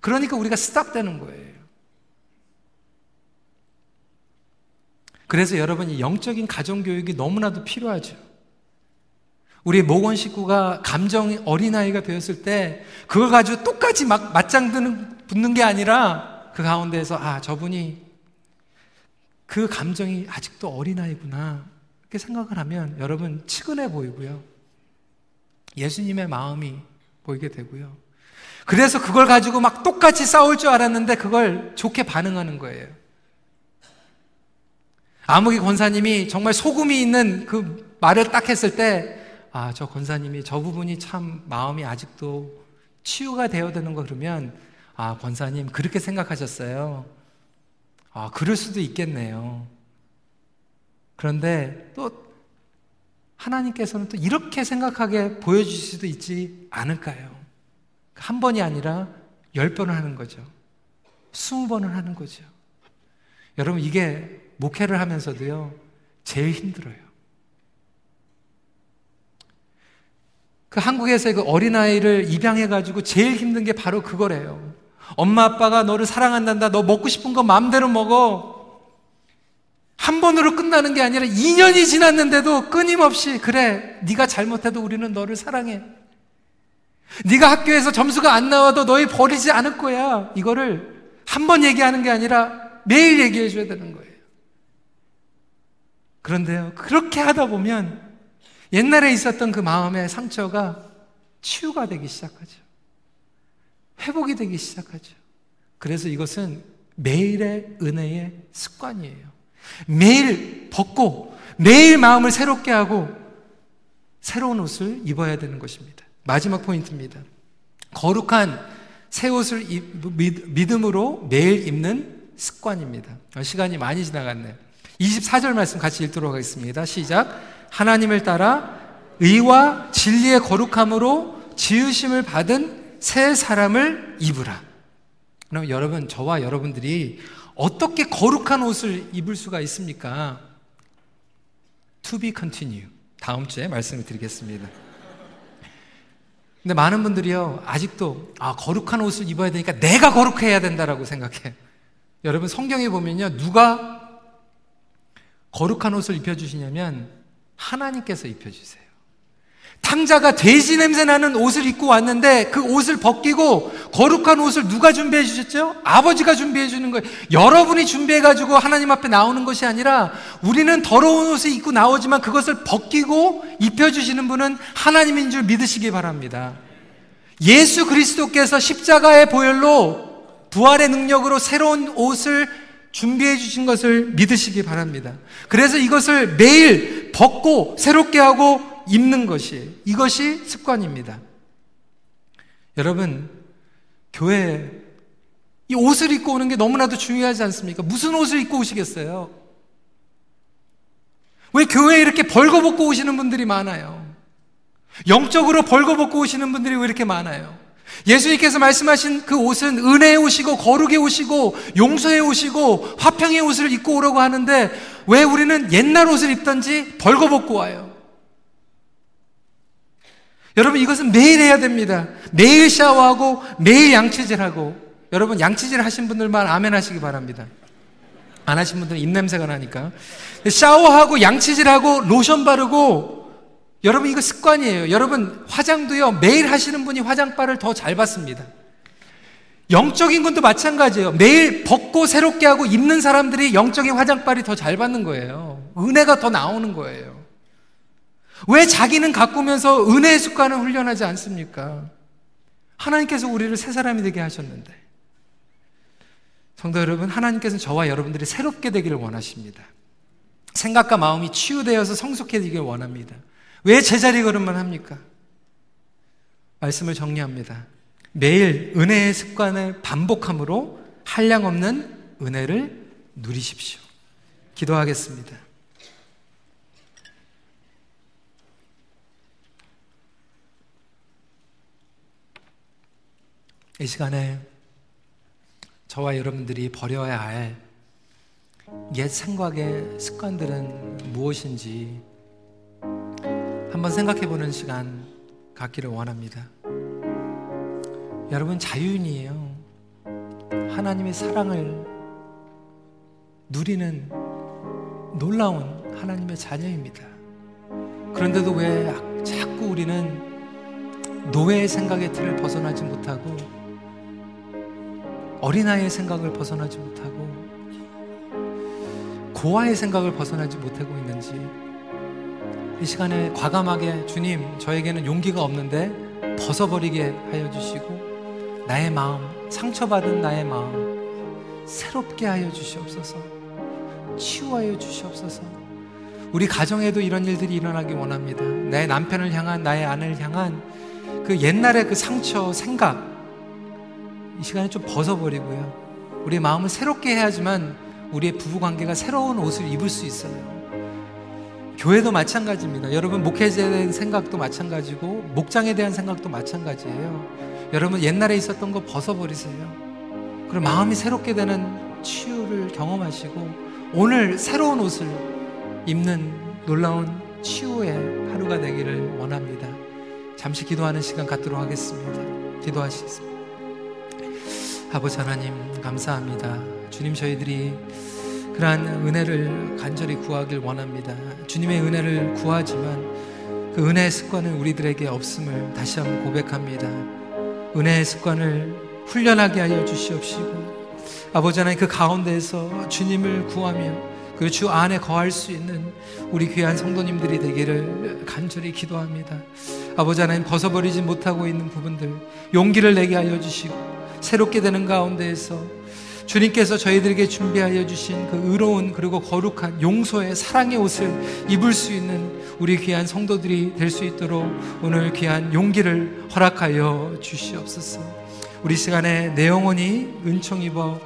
그러니까 우리가 스탑되는 거예요. 그래서 여러분이 영적인 가정교육이 너무나도 필요하죠. 우리 모건 식구가 감정 어린아이가 되었을 때 그걸 가지고 똑같이 막 맞짱 드는, 붙는 게 아니라 그 가운데에서 아, 저분이 그 감정이 아직도 어린아이구나. 이렇게 생각을 하면 여러분 치근해 보이고요. 예수님의 마음이 보이게 되고요. 그래서 그걸 가지고 막 똑같이 싸울 줄 알았는데 그걸 좋게 반응하는 거예요. 아무기 권사님이 정말 소금이 있는 그 말을 딱 했을 때, 아, 저 권사님이 저 부분이 참 마음이 아직도 치유가 되어야 되는 거 그러면, 아, 권사님, 그렇게 생각하셨어요. 아, 그럴 수도 있겠네요. 그런데 또 하나님께서는 또 이렇게 생각하게 보여주실 수도 있지 않을까요? 한 번이 아니라 열 번을 하는 거죠. 스무 번을 하는 거죠. 여러분, 이게 목회를 하면서도요, 제일 힘들어요. 그 한국에서 그 어린아이를 입양해가지고 제일 힘든 게 바로 그거래요. 엄마 아빠가 너를 사랑한단다. 너 먹고 싶은 거 마음대로 먹어. 한 번으로 끝나는 게 아니라 2년이 지났는데도 끊임없이 그래. 네가 잘못해도 우리는 너를 사랑해. 네가 학교에서 점수가 안 나와도 너희 버리지 않을 거야. 이거를 한 번 얘기하는 게 아니라 매일 얘기해 줘야 되는 거예요. 그런데요. 그렇게 하다 보면 옛날에 있었던 그 마음의 상처가 치유가 되기 시작하죠. 회복이 되기 시작하죠. 그래서 이것은 매일의 은혜의 습관이에요. 매일 벗고 매일 마음을 새롭게 하고 새로운 옷을 입어야 되는 것입니다. 마지막 포인트입니다. 거룩한 새 옷을 믿음으로 매일 입는 습관입니다. 시간이 많이 지나갔네요. 24절 말씀 같이 읽도록 하겠습니다. 시작. 하나님을 따라 의와 진리의 거룩함으로 지으심을 받은 새 사람을 입으라. 그럼 여러분, 저와 여러분들이 어떻게 거룩한 옷을 입을 수가 있습니까? To be continue. 다음 주에 말씀을 드리겠습니다. 근데 많은 분들이요, 아직도, 아, 거룩한 옷을 입어야 되니까 내가 거룩해야 된다라고 생각해. 여러분, 성경에 보면요, 누가 거룩한 옷을 입혀주시냐면, 하나님께서 입혀주세요. 탕자가 돼지 냄새 나는 옷을 입고 왔는데 그 옷을 벗기고 거룩한 옷을 누가 준비해 주셨죠? 아버지가 준비해 주는 거예요. 여러분이 준비해 가지고 하나님 앞에 나오는 것이 아니라 우리는 더러운 옷을 입고 나오지만 그것을 벗기고 입혀 주시는 분은 하나님인 줄 믿으시기 바랍니다. 예수 그리스도께서 십자가의 보혈로 부활의 능력으로 새로운 옷을 준비해 주신 것을 믿으시기 바랍니다. 그래서 이것을 매일 벗고 새롭게 하고 입는 것이 이것이 습관입니다. 여러분 교회 이 옷을 입고 오는 게 너무나도 중요하지 않습니까? 무슨 옷을 입고 오시겠어요? 왜 교회에 이렇게 벌거벗고 오시는 분들이 많아요? 영적으로 벌거벗고 오시는 분들이 왜 이렇게 많아요? 예수님께서 말씀하신 그 옷은 은혜의 옷이고 거룩의 옷이고 용서의 옷이고 화평의 옷을 입고 오라고 하는데 왜 우리는 옛날 옷을 입던지 벌거벗고 와요? 여러분 이것은 매일 해야 됩니다. 매일 샤워하고 매일 양치질하고 여러분 양치질 하신 분들만 아멘 하시기 바랍니다. 안 하신 분들은 입냄새가 나니까 샤워하고 양치질하고 로션 바르고 여러분 이거 습관이에요. 여러분 화장도요 매일 하시는 분이 화장빨을 더 잘 받습니다. 영적인 것도 마찬가지예요. 매일 벗고 새롭게 하고 입는 사람들이 영적인 화장빨이 더 잘 받는 거예요. 은혜가 더 나오는 거예요. 왜 자기는 가꾸면서 은혜의 습관을 훈련하지 않습니까? 하나님께서 우리를 새 사람이 되게 하셨는데. 성도 여러분, 하나님께서는 저와 여러분들이 새롭게 되기를 원하십니다. 생각과 마음이 치유되어서 성숙해지길 원합니다. 왜 제자리 걸음만 합니까? 말씀을 정리합니다. 매일 은혜의 습관을 반복함으로 한량 없는 은혜를 누리십시오. 기도하겠습니다. 이 시간에 저와 여러분들이 버려야 할 옛 생각의 습관들은 무엇인지 한번 생각해 보는 시간 갖기를 원합니다. 여러분 자유인이에요. 하나님의 사랑을 누리는 놀라운 하나님의 자녀입니다. 그런데도 왜 자꾸 우리는 노예의 생각의 틀을 벗어나지 못하고 어린아이의 생각을 벗어나지 못하고 고아의 생각을 벗어나지 못하고 있는지 이 시간에 과감하게 주님 저에게는 용기가 없는데 벗어버리게 하여 주시고 나의 마음 상처받은 나의 마음 새롭게 하여 주시옵소서 치유하여 주시옵소서 우리 가정에도 이런 일들이 일어나기 원합니다 내 남편을 향한 나의 아내를 향한 그 옛날의 그 상처 생각 이 시간에 좀 벗어버리고요. 우리의 마음을 새롭게 해야지만 우리의 부부 관계가 새로운 옷을 입을 수 있어요. 교회도 마찬가지입니다. 여러분 목회자에 대한 생각도 마찬가지고 목장에 대한 생각도 마찬가지예요. 여러분 옛날에 있었던 거 벗어버리세요. 그리고 마음이 새롭게 되는 치유를 경험하시고 오늘 새로운 옷을 입는 놀라운 치유의 하루가 되기를 원합니다. 잠시 기도하는 시간 갖도록 하겠습니다. 기도하시겠습니다. 아버지 하나님 감사합니다. 주님 저희들이 그러한 은혜를 간절히 구하길 원합니다. 주님의 은혜를 구하지만 그 은혜의 습관은 우리들에게 없음을 다시 한번 고백합니다. 은혜의 습관을 훈련하게 하여 주시옵시고 아버지 하나님 그 가운데에서 주님을 구하며 그리고 주 안에 거할 수 있는 우리 귀한 성도님들이 되기를 간절히 기도합니다. 아버지 하나님 벗어버리지 못하고 있는 부분들 용기를 내게 하여 주시고 새롭게 되는 가운데에서 주님께서 저희들에게 준비하여 주신 그 의로운 그리고 거룩한 용서의 사랑의 옷을 입을 수 있는 우리 귀한 성도들이 될 수 있도록 오늘 귀한 용기를 허락하여 주시옵소서. 우리 시간에 내 영혼이 은총 입어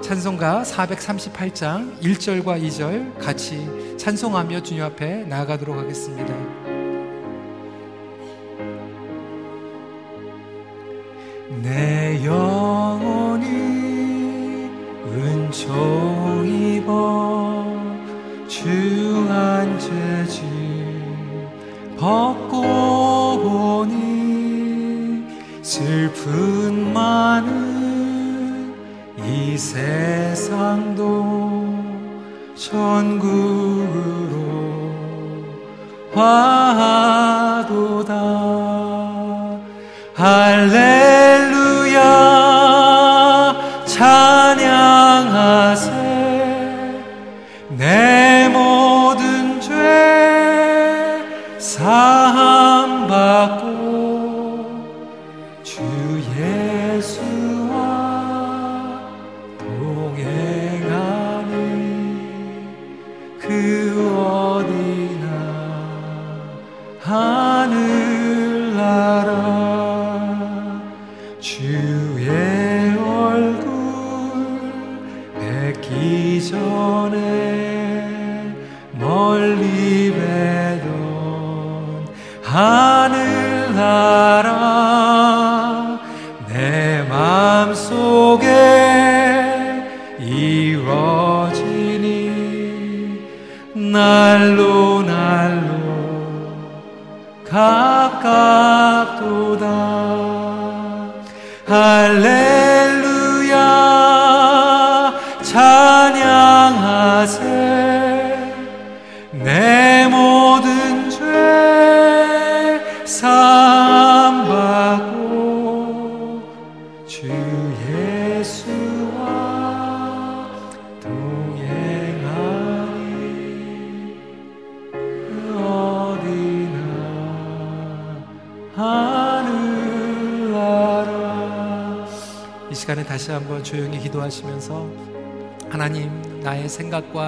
찬송가 438장 1절과 2절 같이 찬송하며 주님 앞에 나아가도록 하겠습니다. 내 영혼이 은총 입어 주한 죄지 벗고 보니 슬픈 많은 이 세상도 천국으로 화도다 내모 기도하시면서 하나님 나의 생각과